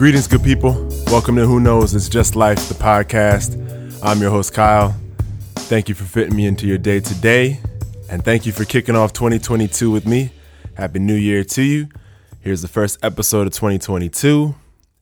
Greetings, good people. Welcome to Who Knows It's Just Life, the podcast. I'm your host, Kyle. Thank you for fitting me into your day today. And thank you for kicking off 2022 with me. Happy New Year to you. Here's the first episode of 2022.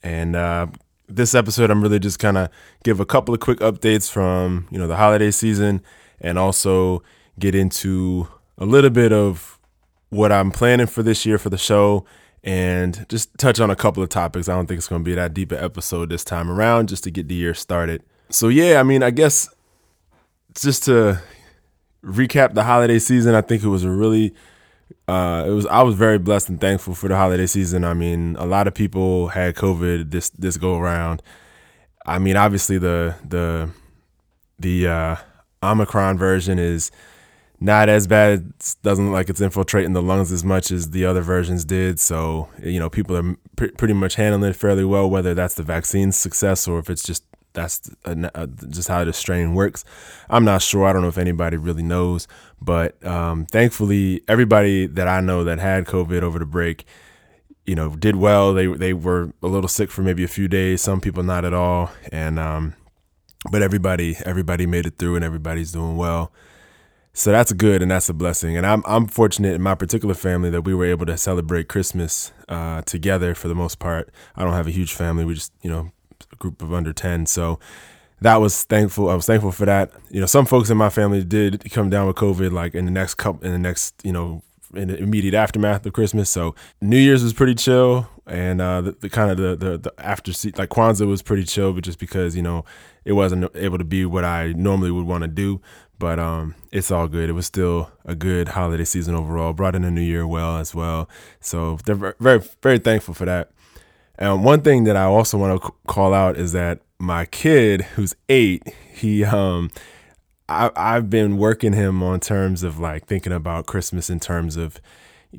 And uh, this episode, I'm really just kind of give a couple of quick updates from, you know, the holiday season and also get into a little bit of what I'm planning for this year for the show and just touch on a couple of topics. I don't think it's going to be that deep an episode this time around just to get the year started. So, yeah, I mean, I guess just to recap the holiday season, I think it was a really uh, it was I was very blessed and thankful for the holiday season. I mean, a lot of people had COVID this this go around. I mean, obviously the the the uh, Omicron version is not as bad. It doesn't like it's infiltrating the lungs as much as the other versions did. So, you know, people are pr- pretty much handling it fairly well, whether that's the vaccine's success or if it's just that's a, a, just how the strain works. I'm not sure. I don't know if anybody really knows, but um, thankfully, everybody that I know that had COVID over the break, you know, did well. They they were a little sick for maybe a few days. Some people not at all, and um, but everybody everybody made it through, and everybody's doing well. So that's good and that's a blessing. And I'm I'm fortunate in my particular family that we were able to celebrate Christmas uh, together for the most part. I don't have a huge family. We just you know a group of under ten. So that was thankful. I was thankful for that. You know, some folks in my family did come down with COVID like in the next couple in the next you know in the immediate aftermath of Christmas. So New Year's was pretty chill, and uh, the, the kind of the, the the after like Kwanzaa was pretty chill, but just because you know it wasn't able to be what I normally would want to do. But um, it's all good. It was still a good holiday season overall. Brought in a new year well as well. So they're very, very thankful for that. And one thing that I also want to call out is that my kid, who's eight, he um, I, I've been working him on terms of like thinking about Christmas in terms of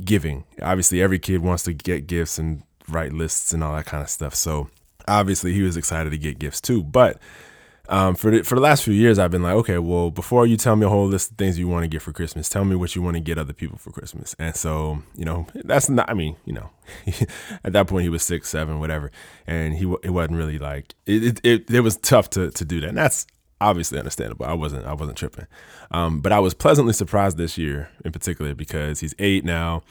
giving. Obviously, every kid wants to get gifts and write lists and all that kind of stuff. So obviously, he was excited to get gifts too. But um, for the, for the last few years, I've been like, okay, well, before you tell me a whole list of things you want to get for Christmas, tell me what you want to get other people for Christmas. And so, you know, that's not. I mean, you know, at that point he was six, seven, whatever, and he it wasn't really like it. It, it, was tough to to do that, and that's obviously understandable. I wasn't I wasn't tripping, um, but I was pleasantly surprised this year in particular because he's eight now,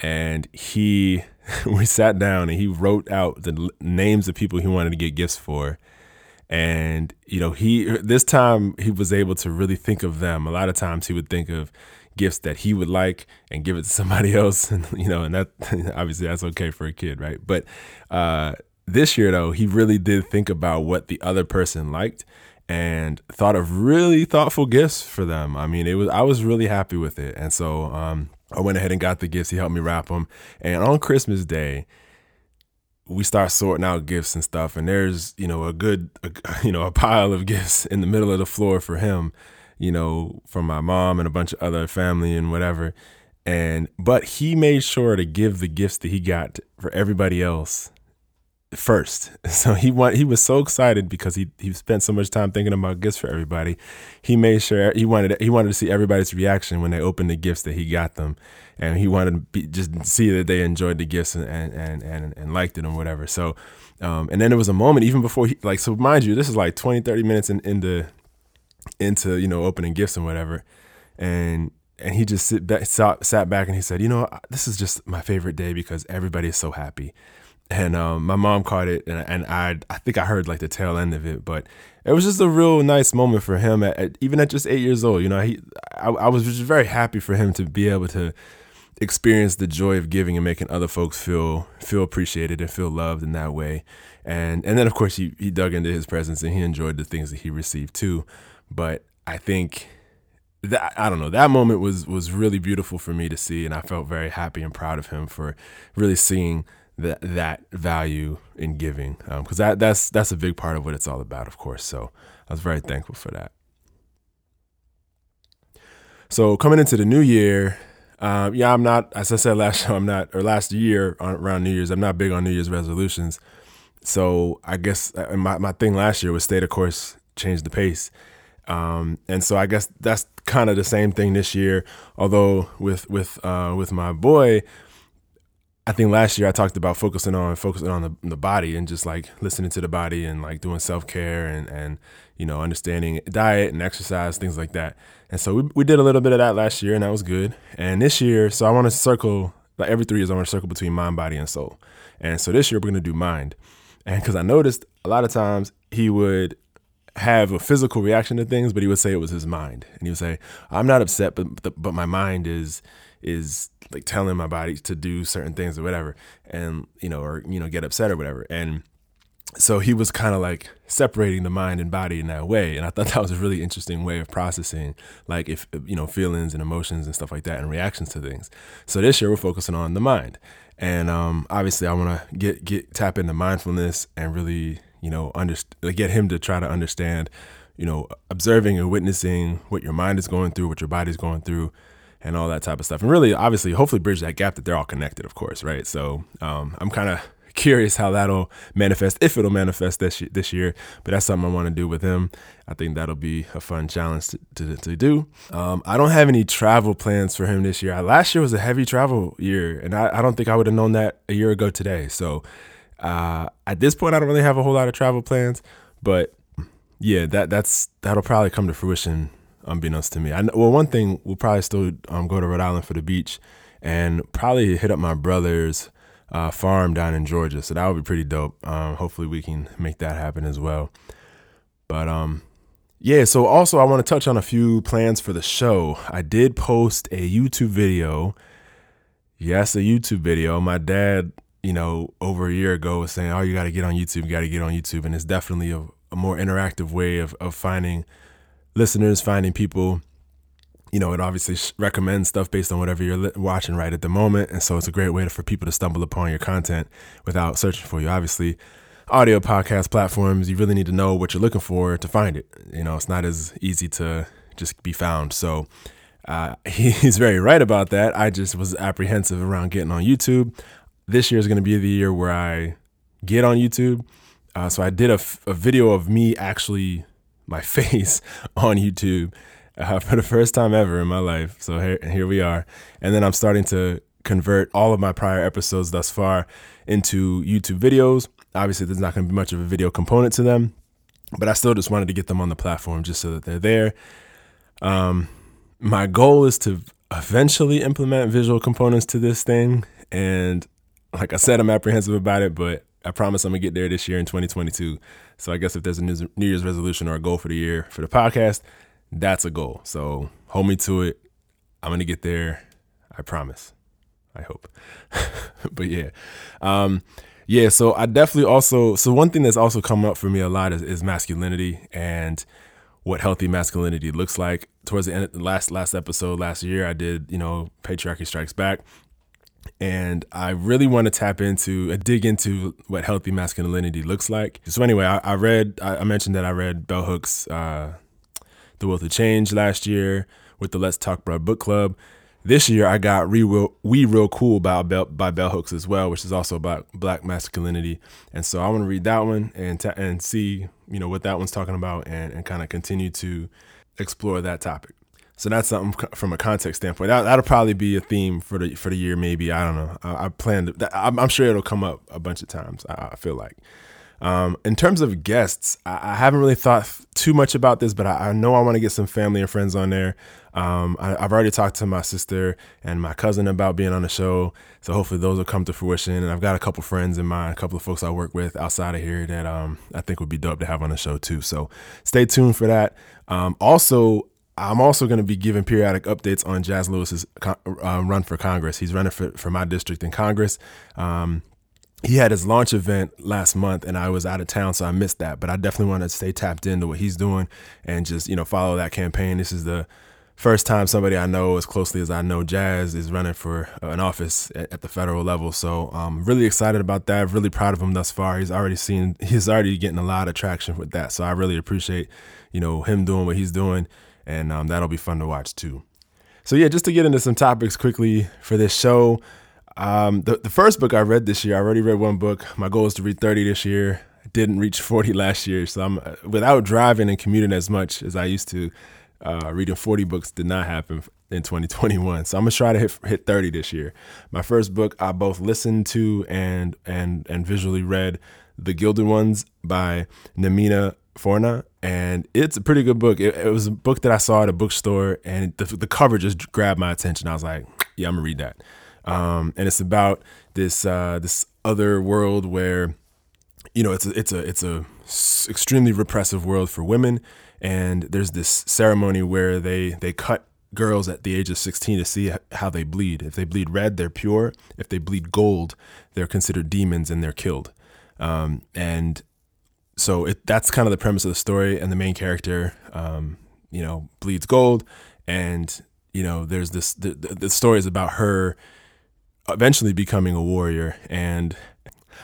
and he we sat down and he wrote out the names of people he wanted to get gifts for and you know he this time he was able to really think of them. A lot of times he would think of gifts that he would like and give it to somebody else. And you know and that obviously that's okay for a kid right? But uh, this year though he really did think about what the other person liked and thought of really thoughtful gifts for them. I mean it was i was really happy with it. And so um, i went ahead and got the gifts. He helped me wrap them and on christmas day we start sorting out gifts and stuff and there's you know a good a, you know a pile of gifts in the middle of the floor for him you know from my mom and a bunch of other family and whatever. And but he made sure to give the gifts that he got for everybody else first. So he want he was so excited because he he spent so much time thinking about gifts for everybody. He made sure he wanted he wanted to see everybody's reaction when they opened the gifts that he got them, and he wanted to be, just see that they enjoyed the gifts and and and and liked it and whatever. So, um, and then there was a moment even before he like so mind you this is like 20, 30 minutes in, into into you know opening gifts and whatever, and and he just sit back, sat, sat back and he said, you know, this is just my favorite day because everybody is so happy and um, my mom caught it, and, and, I I think I heard like the tail end of it, but it was just a real nice moment for him, at, at, even at just eight years old. You know, he I, I, was just very happy for him to be able to experience the joy of giving and making other folks feel feel appreciated and feel loved in that way. And and then of course he he dug into his presence and he enjoyed the things that he received too. But I think that I don't know that moment was was really beautiful for me to see, and I felt very happy and proud of him for really seeing that that value in giving because um, that that's that's a big part of what it's all about of course. So i was very thankful for that. So coming into the new year um, yeah i'm not as i said last show i'm not or last year on, around new year's i'm not big on new year's resolutions. So i guess uh, my, my thing last year was stay the course change the pace. Um, and so i guess that's kind of the same thing this year although with with uh, with my boy I think last year I talked about focusing on focusing on the, the body and just like listening to the body and like doing self care and and you know understanding diet and exercise things like that. And so we we did a little bit of that last year and that was good. And this year, so I want to circle like every three years I want to circle between mind, body, and soul. And so this year we're gonna do mind. And because I noticed a lot of times he would have a physical reaction to things, but he would say it was his mind, and he would say, "I'm not upset, but but my mind is is like telling my body to do certain things or whatever, and you know, or you know, get upset or whatever." And so he was kind of like separating the mind and body in that way, and I thought that was a really interesting way of processing, like if you know, feelings and emotions and stuff like that, and reactions to things. So this year we're focusing on the mind, and um, obviously I want to get get tap into mindfulness and really you know, under, get him to try to understand, you know, observing and witnessing what your mind is going through, what your body's going through, and all that type of stuff. And really, obviously, hopefully bridge that gap that they're all connected, of course, right? So um, I'm kind of curious how that'll manifest, if it'll manifest this this year. But that's something I want to do with him. I think that'll be a fun challenge to, to, to do. Um, I don't have any travel plans for him this year. Last year was a heavy travel year, and I, I don't think I would have known that a year ago today. So uh, at this point, I don't really have a whole lot of travel plans, but yeah, that that's that'll probably come to fruition, unbeknownst to me. I well, one thing we'll probably still um, go to Rhode Island for the beach, and probably hit up my brother's uh, farm down in Georgia. So that would be pretty dope. Um, hopefully, we can make that happen as well. But um, yeah. So also, I want to touch on a few plans for the show. I did post a YouTube video. Yes, a YouTube video. My dad you know, over a year ago was saying, oh, you got to get on YouTube, you got to get on YouTube. And it's definitely a, a, more interactive way of, of finding listeners, finding people. You know, it obviously recommends stuff based on whatever you're watching right at the moment. And so it's a great way for people to stumble upon your content without searching for you. Obviously, audio podcast platforms, you really need to know what you're looking for to find it. You know, it's not as easy to just be found. So, uh, he's very right about that. I just was apprehensive around getting on YouTube this year is going to be the year where I get on YouTube. Uh, so I did a, f- a video of me actually, my face on YouTube uh, for the first time ever in my life. So here, here we are. And then I'm starting to convert all of my prior episodes thus far into YouTube videos. Obviously, there's not going to be much of a video component to them, but I still just wanted to get them on the platform just so that they're there. Um, my goal is to eventually implement visual components to this thing. And like I said, I'm apprehensive about it, but I promise I'm gonna get there this year in 2022. So I guess if there's a New Year's resolution or a goal for the year for the podcast, that's a goal. So hold me to it. I'm gonna get there. I promise. I hope. but yeah. Um, yeah, so I definitely also so one thing that's also come up for me a lot is, is masculinity and what healthy masculinity looks like. Towards the end last last episode last year, I did, you know, Patriarchy Strikes Back and I really want to tap into, uh, dig into what healthy masculinity looks like. So anyway, I, I read, I, I, mentioned that I read Bell Hooks' uh, The Will to Change last year with the Let's Talk Bro book club. This year, I got We Real, we Real Cool by Bell, by Bell Hooks as well, which is also about black masculinity. And so I want to read that one and ta- and see, you know, what that one's talking about and, and kind of continue to explore that topic. So that's something from a context standpoint. That, that'll probably be a theme for the for the year. Maybe I don't know. I, I plan to. I'm, I'm, sure it'll come up a bunch of times. I, I feel like. Um, in terms of guests, I, I, haven't really thought too much about this, but I, I know I want to get some family and friends on there. Um, I, have already talked to my sister and my cousin about being on the show, so hopefully those will come to fruition. And I've got a couple friends in mind, a couple of folks I work with outside of here that um, I think would be dope to have on the show too. So stay tuned for that. Um, also, I'm also going to be giving periodic updates on Jazz Lewis's uh, run for Congress. He's running for, for my district in Congress. Um, he had his launch event last month and I was out of town, so I missed that. But I definitely want to stay tapped into what he's doing and just, you know, follow that campaign. This is the first time somebody I know as closely as I know Jazz is running for an office at, at the federal level. So I'm really excited about that. Really proud of him thus far. He's already seen, he's already getting a lot of traction with that. So I really appreciate, you know, him doing what he's doing and um, that'll be fun to watch too. So yeah, just to get into some topics quickly for this show. Um, the, the first book I read this year, I already read one book. My goal is to read 30 this year. I didn't reach 40 last year, so I'm without driving and commuting as much as I used to. Uh, reading 40 books did not happen in 2021. So I'm gonna try to hit hit 30 this year. My first book I both listened to and and and visually read, The Gilded Ones by Namina Forna, and it's a pretty good book. It, it was a book that I saw at a bookstore, and the, the cover just grabbed my attention. I was like, yeah, I'm gonna read that. Um, and it's about this uh, this other world where you know it's a, it's a it's a extremely repressive world for women and there's this ceremony where they they cut girls at the age of 16 to see how they bleed if they bleed red they're pure if they bleed gold they're considered demons and they're killed um, and so it, that's kind of the premise of the story and the main character um, you know bleeds gold and you know there's this the, the story is about her eventually becoming a warrior and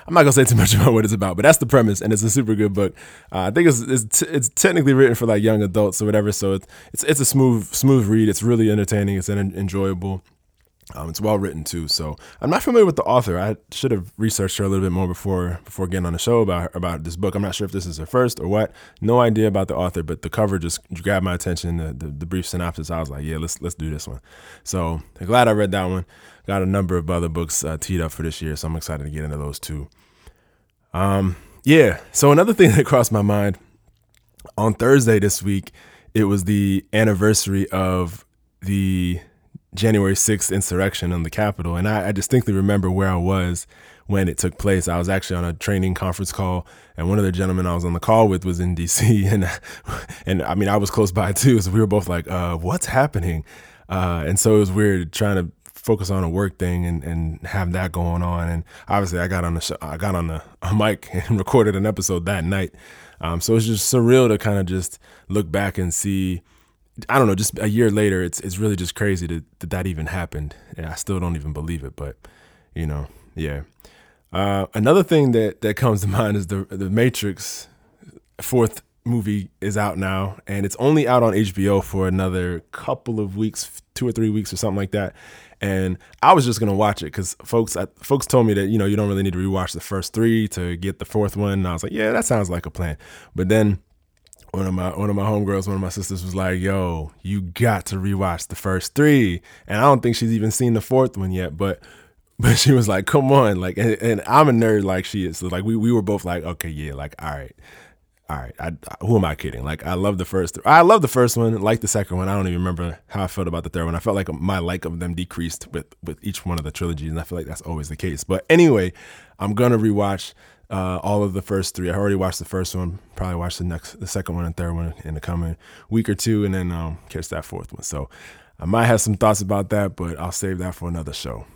I'm not gonna say too much about what it's about, but that's the premise, and it's a super good book. Uh, I think it's it's, t- it's, technically written for like young adults or whatever, so it's it's, it's a smooth smooth read. It's really entertaining. It's en- enjoyable. Um, it's well written too. So I'm not familiar with the author. I should have researched her a little bit more before before getting on the show about about this book. I'm not sure if this is her first or what. No idea about the author, but the cover just grabbed my attention. The, the, the brief synopsis. I was like, yeah, let's let's do this one. So glad I read that one. Got a number of other books uh, teed up for this year, so I'm excited to get into those too. Um, yeah. So another thing that crossed my mind on Thursday this week, it was the anniversary of the January 6th insurrection on the Capitol. And I, I, distinctly remember where I was when it took place. I was actually on a training conference call, and one of the gentlemen I was on the call with was in DC. And, and I mean, I was close by too. So we were both like, uh, what's happening? Uh, and so it was weird trying to focus on a work thing and, and have that going on. And obviously, I got on the show, I got on the mic and recorded an episode that night. Um, so it's just surreal to kind of just look back and see I don't know, just a year later, it's it's really just crazy that that, that even happened. And I still don't even believe it, but you know, yeah. Uh, another thing that that comes to mind is the the Matrix fourth movie is out now, and it's only out on HBO for another couple of weeks, two or three weeks or something like that. And I was just gonna watch it because folks, I, folks told me that you know you don't really need to rewatch the first three to get the fourth one. And I was like, yeah, that sounds like a plan. But then one of my one of my homegirls, one of my sisters was like, "Yo, you got to rewatch the first three. and I don't think she's even seen the fourth one yet. But but she was like, "Come on!" Like, and, and I'm a nerd like she is. So like, we we were both like, "Okay, yeah, like, all right." All right, I, who am I kidding? Like, I love the first. I love the first one. Like the second one, I don't even remember how I felt about the third one. I felt like my like of them decreased with with each one of the trilogies, and I feel like that's always the case. But anyway, I'm gonna rewatch uh, all of the first three. I already watched the first one. Probably watch the next, the second one and third one in the coming week or two, and then um, catch that fourth one. So I might have some thoughts about that, but I'll save that for another show.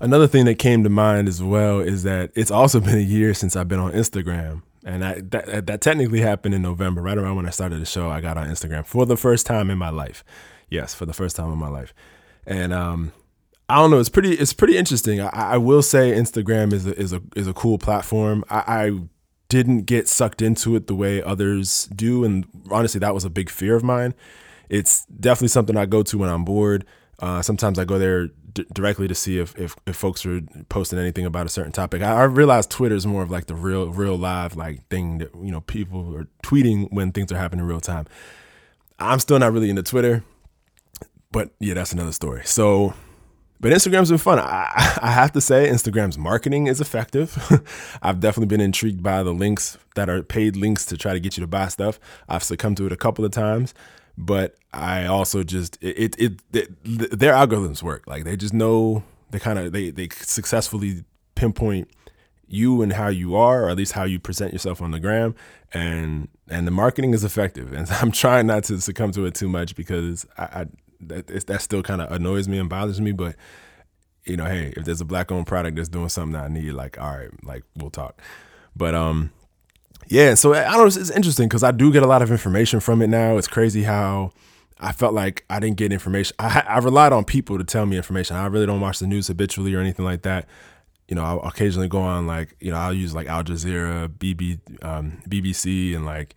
Another thing that came to mind as well is that it's also been a year since I've been on Instagram. And I, that, that technically happened in November, right around when I started the show. I got on Instagram for the first time in my life. Yes, for the first time in my life. And um, I don't know. It's pretty. It's pretty interesting. I, I will say Instagram is a, is a is a cool platform. I, I, didn't get sucked into it the way others do, and honestly, that was a big fear of mine. It's definitely something I go to when I'm bored. Uh, sometimes I go there d- directly to see if, if, if folks are posting anything about a certain topic. I, I realize Twitter is more of like the real real live like thing that you know people are tweeting when things are happening in real time. I'm still not really into Twitter, but yeah, that's another story. So but Instagram's been fun. I, I have to say, Instagram's marketing is effective. I've definitely been intrigued by the links that are paid links to try to get you to buy stuff. I've succumbed to it a couple of times, but I also just it it, it, it their algorithms work. Like they just know they kind of they they successfully pinpoint you and how you are, or at least how you present yourself on the gram, and and the marketing is effective. And I'm trying not to succumb to it too much because I, I that that still kind of annoys me and bothers me. But you know, hey, if there's a black owned product that's doing something that I need, like, all right, like we'll talk. But um, yeah. So I don't know. It's, interesting because I do get a lot of information from it now. It's crazy how. I felt like I didn't get information. I, I relied on people to tell me information. I really don't watch the news habitually or anything like that you know, I'll occasionally go on like, you know, I'll use like Al Jazeera, BB, um, BBC, and like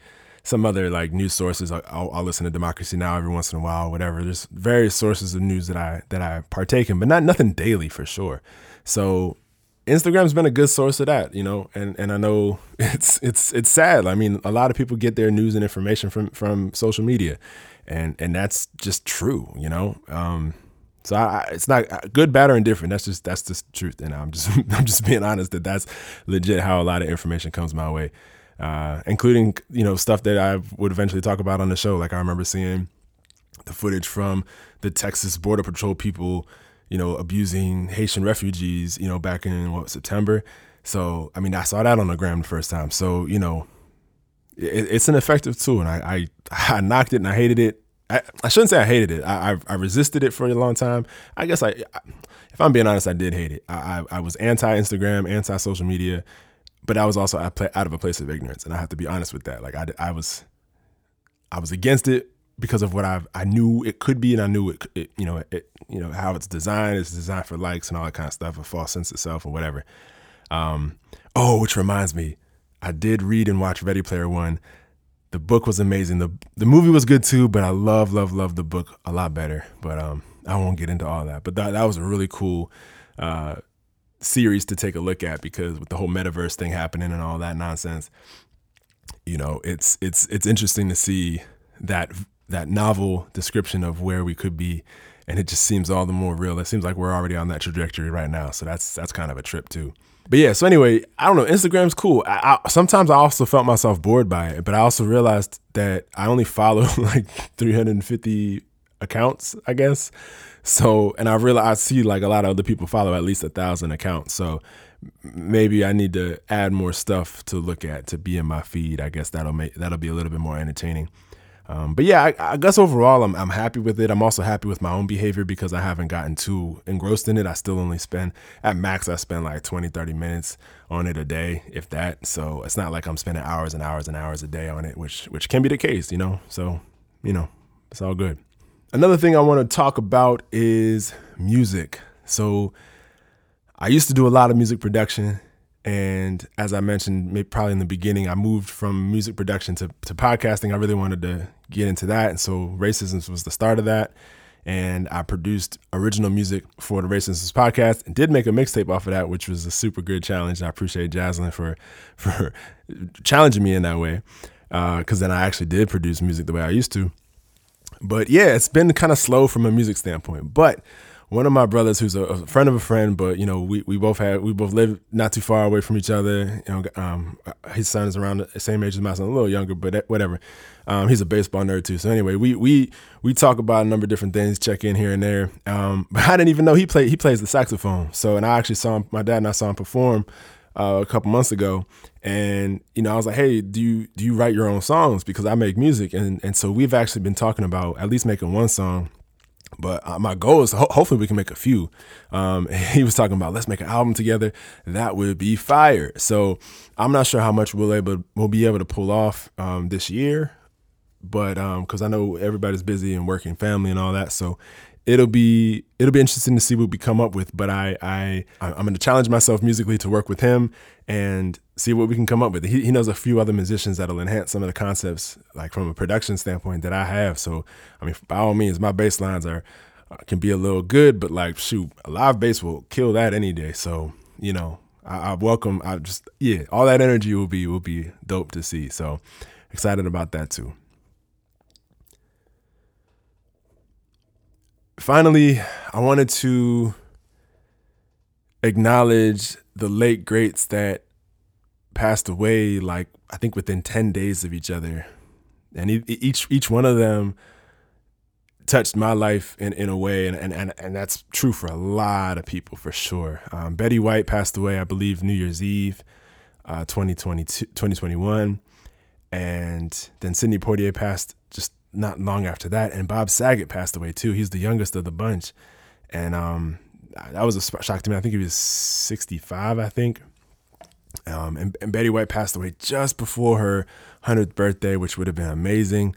some other like news sources. I'll, I'll, listen to Democracy Now every once in a while, whatever. There's various sources of news that I that I partake in, but not nothing daily for sure. So Instagram's been a good source of that, you know, and and I know it's it's it's sad. I mean, a lot of people get their news and information from from social media, and and that's just true, you know. Um, so I, it's not uh, good, bad, or indifferent. That's just that's the truth, and I'm just I'm just being honest that that's legit how a lot of information comes my way, uh, including you know stuff that I would eventually talk about on the show. Like I remember seeing the footage from the Texas Border Patrol people, you know, abusing Haitian refugees, you know, back in what September. So I mean, I saw that on the gram the first time. So you know, it, it's an effective tool, and I, I I knocked it and I hated it I, I shouldn't say I hated it. I, I, I resisted it for a long time. I guess I, if I'm being honest, I did hate it. I I, I was anti Instagram, anti social media, but I was also out of a place of ignorance, and I have to be honest with that. Like I I was I was against it because of what I I knew it could be, and I knew it, it you know it you know how it's designed. It's designed for likes and all that kind of stuff, a false sense of self or whatever. Um, oh, which reminds me, I did read and watch Ready Player One. The book was amazing. the The movie was good too, but I love, love, love the book a lot better. But um, I won't get into all that. But that that was a really cool uh, series to take a look at because with the whole metaverse thing happening and all that nonsense, you know, it's it's it's interesting to see that that novel description of where we could be and it just seems all the more real. It seems like we're already on that trajectory right now. So that's that's kind of a trip too. But yeah, so anyway, I don't know. Instagram's cool. I, I, sometimes I also felt myself bored by it, but I also realized that I only follow like 350 accounts, I guess. So, and I realize I see like a lot of other people follow at least a thousand accounts. So maybe I need to add more stuff to look at to be in my feed. I guess that'll make that'll be a little bit more entertaining. Um, but yeah, I, I, guess overall, I'm, I'm happy with it. I'm also happy with my own behavior because I haven't gotten too engrossed in it. I still only spend, at max, I spend like 20, 30 minutes on it a day, if that. So it's not like I'm spending hours and hours and hours a day on it, which, which can be the case, you know? So, you know, it's all good. Another thing I want to talk about is music. So I used to do a lot of music production and as I mentioned, probably in the beginning, I moved from music production to, to podcasting. I really wanted to get into that. And so Racisms was the start of that. And I produced original music for the Racisms podcast and did make a mixtape off of that, which was a super good challenge. I appreciate Jaslyn for for challenging me in that way. Because uh, then I actually did produce music the way I used to. But yeah, it's been kind of slow from a music standpoint. But one of my brothers who's a, a, friend of a friend, but you know, we, we both had we both live not too far away from each other. You know, um, his son is around the same age as my son, a little younger, but whatever. Um, he's a baseball nerd too. So anyway, we we we talk about a number of different things, check in here and there. Um, but I didn't even know he played he plays the saxophone. So and I actually saw him, my dad and I saw him perform uh, a couple months ago, and you know I was like, hey, do you do you write your own songs because I make music, and and so we've actually been talking about at least making one song but uh, my goal is ho- hopefully we can make a few. Um, he was talking about let's make an album together. That would be fire. So I'm not sure how much we'll able we'll be able to pull off um, this year, but because um, I know everybody's busy and working, family and all that. So it'll be it'll be interesting to see what we come up with. But I I I'm going to challenge myself musically to work with him and see what we can come up with. He, he knows a few other musicians that'll enhance some of the concepts, like from a production standpoint, that I have. So I mean, by all means, my bass lines are uh, can be a little good, but like shoot, a live bass will kill that any day. So you know, I, I welcome. I just yeah, all that energy will be will be dope to see. So excited about that too. Finally, I wanted to acknowledge the late greats that passed away like I think within 10 days of each other. And each each one of them touched my life in, in a way, and, and, and and that's true for a lot of people for sure. Um, Betty White passed away, I believe, New Year's Eve, uh, 2021. And then Sidney Poitier passed not long after that, and Bob Saget passed away too. He's the youngest of the bunch, and um, that was a shock to me. I think he was 65, I think. Um, and, and Betty White passed away just before her 100th birthday, which would have been amazing.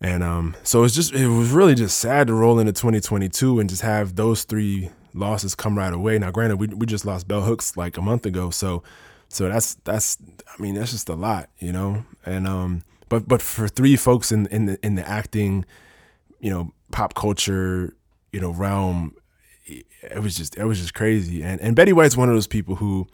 And um, so it's just it was really just sad to roll into 2022 and just have those three losses come right away. Now, granted, we we just lost Bell Hooks like a month ago, so so that's that's I mean that's just a lot, you know. And um, but but for three folks in in the in the acting, you know, pop culture, you know, realm, it was just it was just crazy. And and Betty White's one of those people who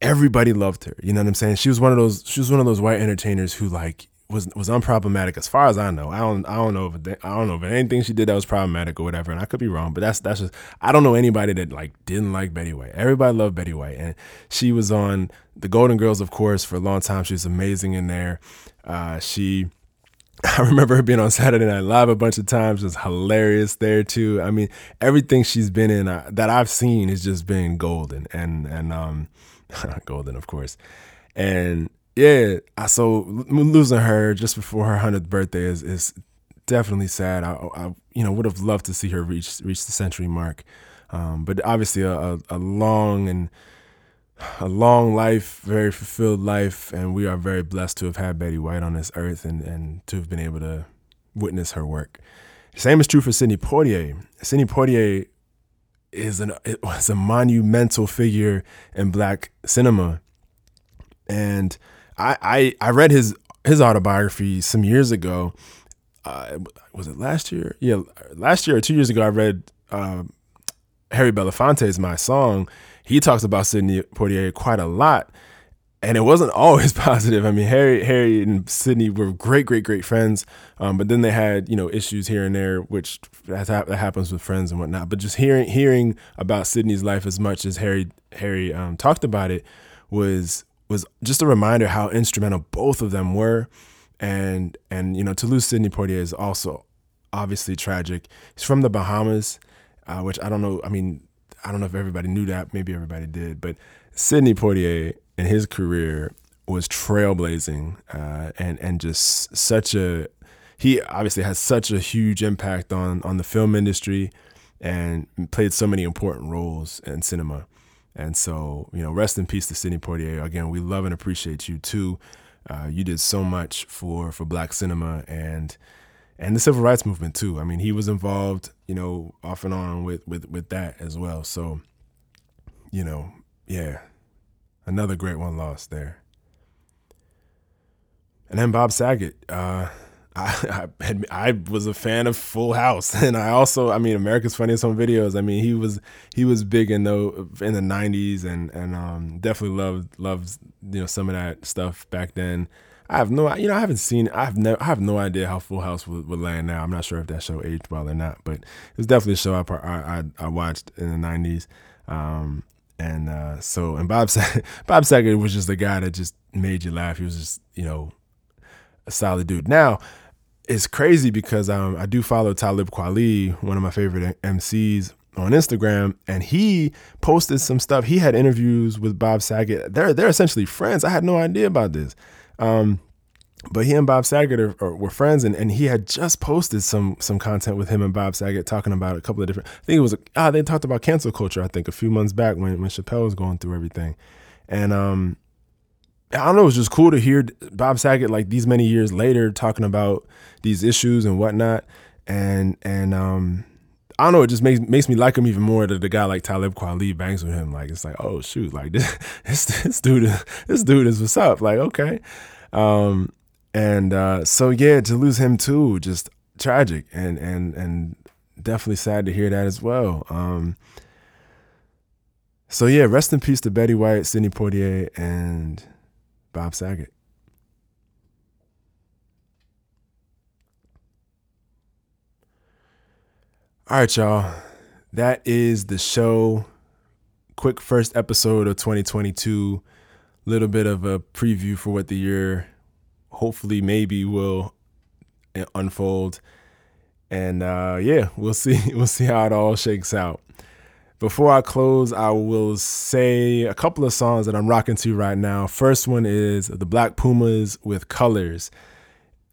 everybody loved her. You know what I'm saying? She was one of those she was one of those white entertainers who like was was unproblematic as far as I know. I don't I don't know if I don't know if anything she did that was problematic or whatever. And I could be wrong, but that's that's just I don't know anybody that like didn't like Betty White. Everybody loved Betty White, and she was on the Golden Girls, of course, for a long time. She was amazing in there. Uh, she. I remember her being on Saturday Night Live a bunch of times. Just hilarious there too. I mean, everything she's been in uh, that I've seen has just been golden, and and um, golden, of course. And yeah, so losing her just before her hundredth birthday is is definitely sad. I, I you know would have loved to see her reach reach the century mark, um, but obviously a, a, long and a long life, very fulfilled life, and we are very blessed to have had Betty White on this earth and and to have been able to witness her work. Same is true for Sidney Poitier. Sidney Poitier is an it was a monumental figure in black cinema, and I, I, read his his autobiography some years ago. Uh, was it last year? Yeah, last year or two years ago, I read uh, Harry Belafonte's My Song. He talks about Sidney Poitier quite a lot, and it wasn't always positive. I mean, Harry, Harry and Sidney were great, great, great friends. Um, but then they had, you know, issues here and there, which that, that happens with friends and whatnot. But just hearing hearing about Sidney's life as much as Harry Harry um, talked about it was was just a reminder how instrumental both of them were. And and you know to lose Sidney Poitier is also obviously tragic. He's from the Bahamas, uh, which I don't know. I mean, I don't know if everybody knew that. Maybe everybody did, but Sidney Poitier in his career was trailblazing uh, and and just such a he obviously has such a huge impact on on the film industry and played so many important roles in cinema. And so, you know, rest in peace to Sidney Poitier. Again, we love and appreciate you too. Uh, you did so much for for Black cinema and and the civil rights movement too. I mean, he was involved, you know, off and on with with with that as well. So, you know, yeah, another great one lost there. And then Bob Saget. Uh, I, I, I was a fan of Full House, and I also, I mean, America's Funniest Home Videos. I mean, he was he was big in the in the '90s, and and um, definitely loved loved you know some of that stuff back then. I have no, you know, I haven't seen, I have never, I have no idea how Full House would, would land now. I'm not sure if that show aged well or not, but it's definitely a show I I, I watched in the '90s. Um, and uh, so, and Bob Bob Saget was just the guy that just made you laugh. He was just, you know, a solid dude. Now, it's crazy because um, I do follow Talib Kweli, one of my favorite MCs on Instagram, and he posted some stuff. He had interviews with Bob Saget. They're they're essentially friends. I had no idea about this. Um, but he and Bob Saget are, are, were friends, and, and he had just posted some some content with him and Bob Saget talking about a couple of different. I think it was ah they talked about cancel culture. I think a few months back when when Chappelle was going through everything, and um I don't know. It was just cool to hear Bob Saget like these many years later talking about these issues and whatnot, and and um, I don't know. It just makes makes me like him even more that the guy like Talib Kweli bangs with him. Like it's like oh shoot, like this this, this dude this dude is what's up. Like okay, um, and uh, so yeah, to lose him too, just tragic and and and definitely sad to hear that as well. Um, so yeah, rest in peace to Betty White, Sidney Poitier, and Bob Saget. All right, y'all. That is the show. Quick first episode of 2022. Little bit of a preview for what the year hopefully maybe will unfold. And uh, yeah, we'll see. We'll see how it all shakes out. Before I close, I will say a couple of songs that I'm rocking to right now. First one is the Black Pumas with Colors.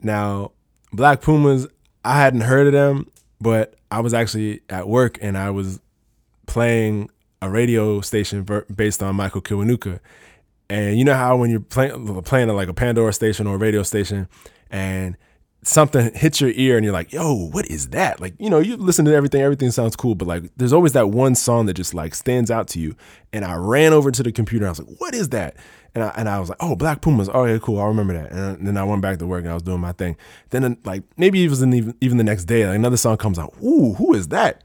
Now, Black Pumas, I hadn't heard of them, but I was actually at work and I was playing a radio station based on Michael Kiwanuka. And you know how when you're playing playing like a Pandora station or a radio station and something hits your ear and you're like, yo, what is that? Like, you know, you listen to everything, everything sounds cool, but like there's always that one song that just like stands out to you. And I ran over to the computer. I was like, what is that? And I, and I was like, oh, Black Pumas. Oh, yeah, cool. I'll remember that. And then I went back to work and I was doing my thing. Then, like, maybe it was even, even the next day, like another song comes out. Ooh, who is that?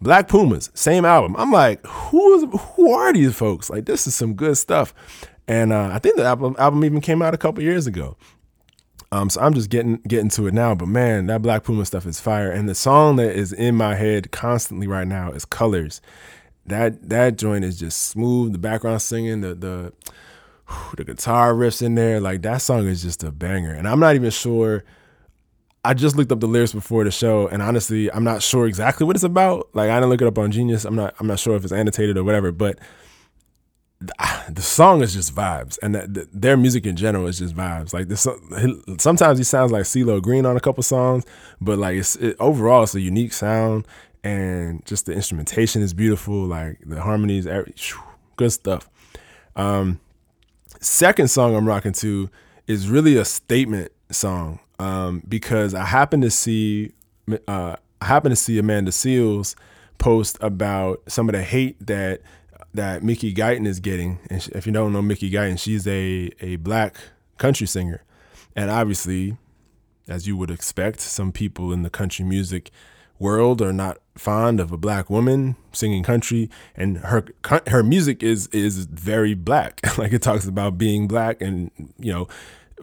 Black Pumas, same album. I'm like, who is who are these folks? Like, this is some good stuff. And uh, I think the album album even came out a couple years ago. Um, so I'm just getting getting to it now. But man, that Black Puma stuff is fire. And the song that is in my head constantly right now is Colors. That that joint is just smooth. The background singing, the the the guitar riffs in there, like that song is just a banger. And I'm not even sure. I just looked up the lyrics before the show, and honestly, I'm not sure exactly what it's about. Like I didn't look it up on Genius. I'm not. I'm not sure if it's annotated or whatever. But the song is just vibes, and the, their music in general is just vibes. Like this, sometimes he sounds like CeeLo Green on a couple songs, but like it's it, overall it's a unique sound, and just the instrumentation is beautiful. Like the harmonies, every, good stuff. Um, second song I'm rocking to is really a statement song um, because I happen to see uh, I happen to see Amanda Seales post about some of the hate that that Mickey Guyton is getting. And if you don't know Mickey Guyton, she's a a black country singer, and obviously, as you would expect, some people in the country music world are not fond of a black woman singing country and her her music is is very black like it talks about being black and you know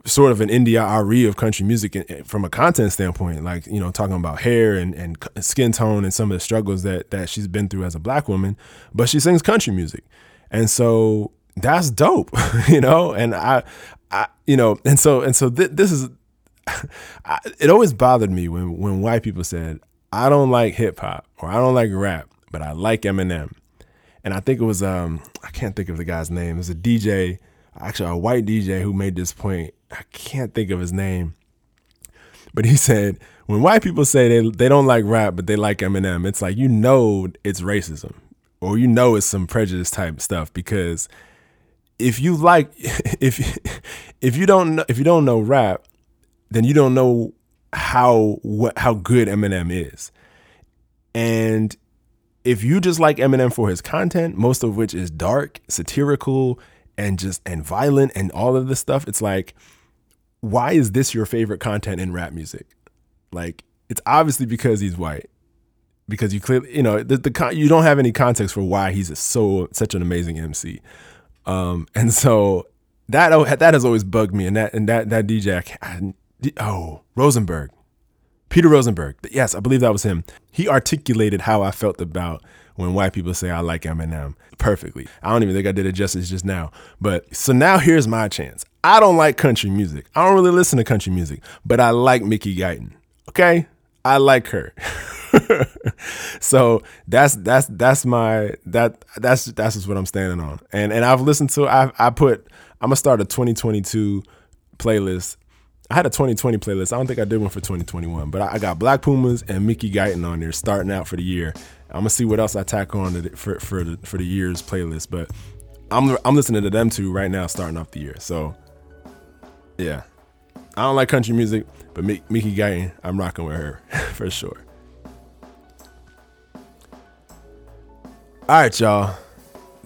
sort of an India.Arie of country music from a content standpoint, like, you know, talking about hair and, and skin tone and some of the struggles that, that she's been through as a black woman, but she sings country music. And so that's dope, you know? And I, I, you know, and so, and so th- this is, I, it always bothered me when, when white people said, I don't like hip hop or I don't like rap, but I like Eminem. And I think it was, um, I can't think of the guy's name. It was a DJ, actually a white DJ who made this point I can't think of his name, but he said when white people say they they don't like rap but they like Eminem, it's like you know it's racism or you know it's some prejudice type stuff because if you like if if you don't know, if you don't know rap, then you don't know how what how good Eminem is. And if you just like Eminem for his content, most of which is dark, satirical, and just and violent and all of this stuff, it's like why is this your favorite content in rap music? Like, it's obviously because he's white. Because you clearly, you know, the, the you don't have any context for why he's a, so such an amazing MC, um, and so that oh, that has always bugged me. And that and that that DJ, I, oh Rosenberg, Peter Rosenberg, yes, I believe that was him. He articulated how I felt about when white people say I like Eminem perfectly. I don't even think I did it justice just now. But so now here's my chance. I don't like country music. I don't really listen to country music, but I like Mickey Guyton. Okay? I like her. so that's that's that's my that that's that's just what I'm standing on. And and I've listened to I I put I'm gonna start a 2022 playlist. I had a 2020 playlist. I don't think I did one for 2021, but I, got Black Pumas and Mickey Guyton on there starting out for the year. I'm gonna see what else I tack on for for the, for the year's playlist, but I'm I'm listening to them two right now, starting off the year. So yeah, I don't like country music, but Mickey Guyton, I'm rocking with her for sure. All right, y'all,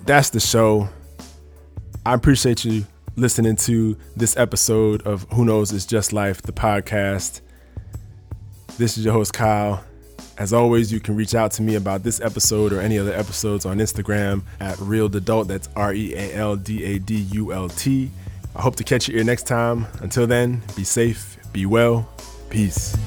that's the show. I appreciate you listening to this episode of Who Knows It's Just Life, the podcast. This is your host, Kyle. As always, you can reach out to me about this episode or any other episodes on Instagram at Real Realdadult. That's R E A L D A D U L T. I hope to catch you here next time. Until then, be safe, be well, peace.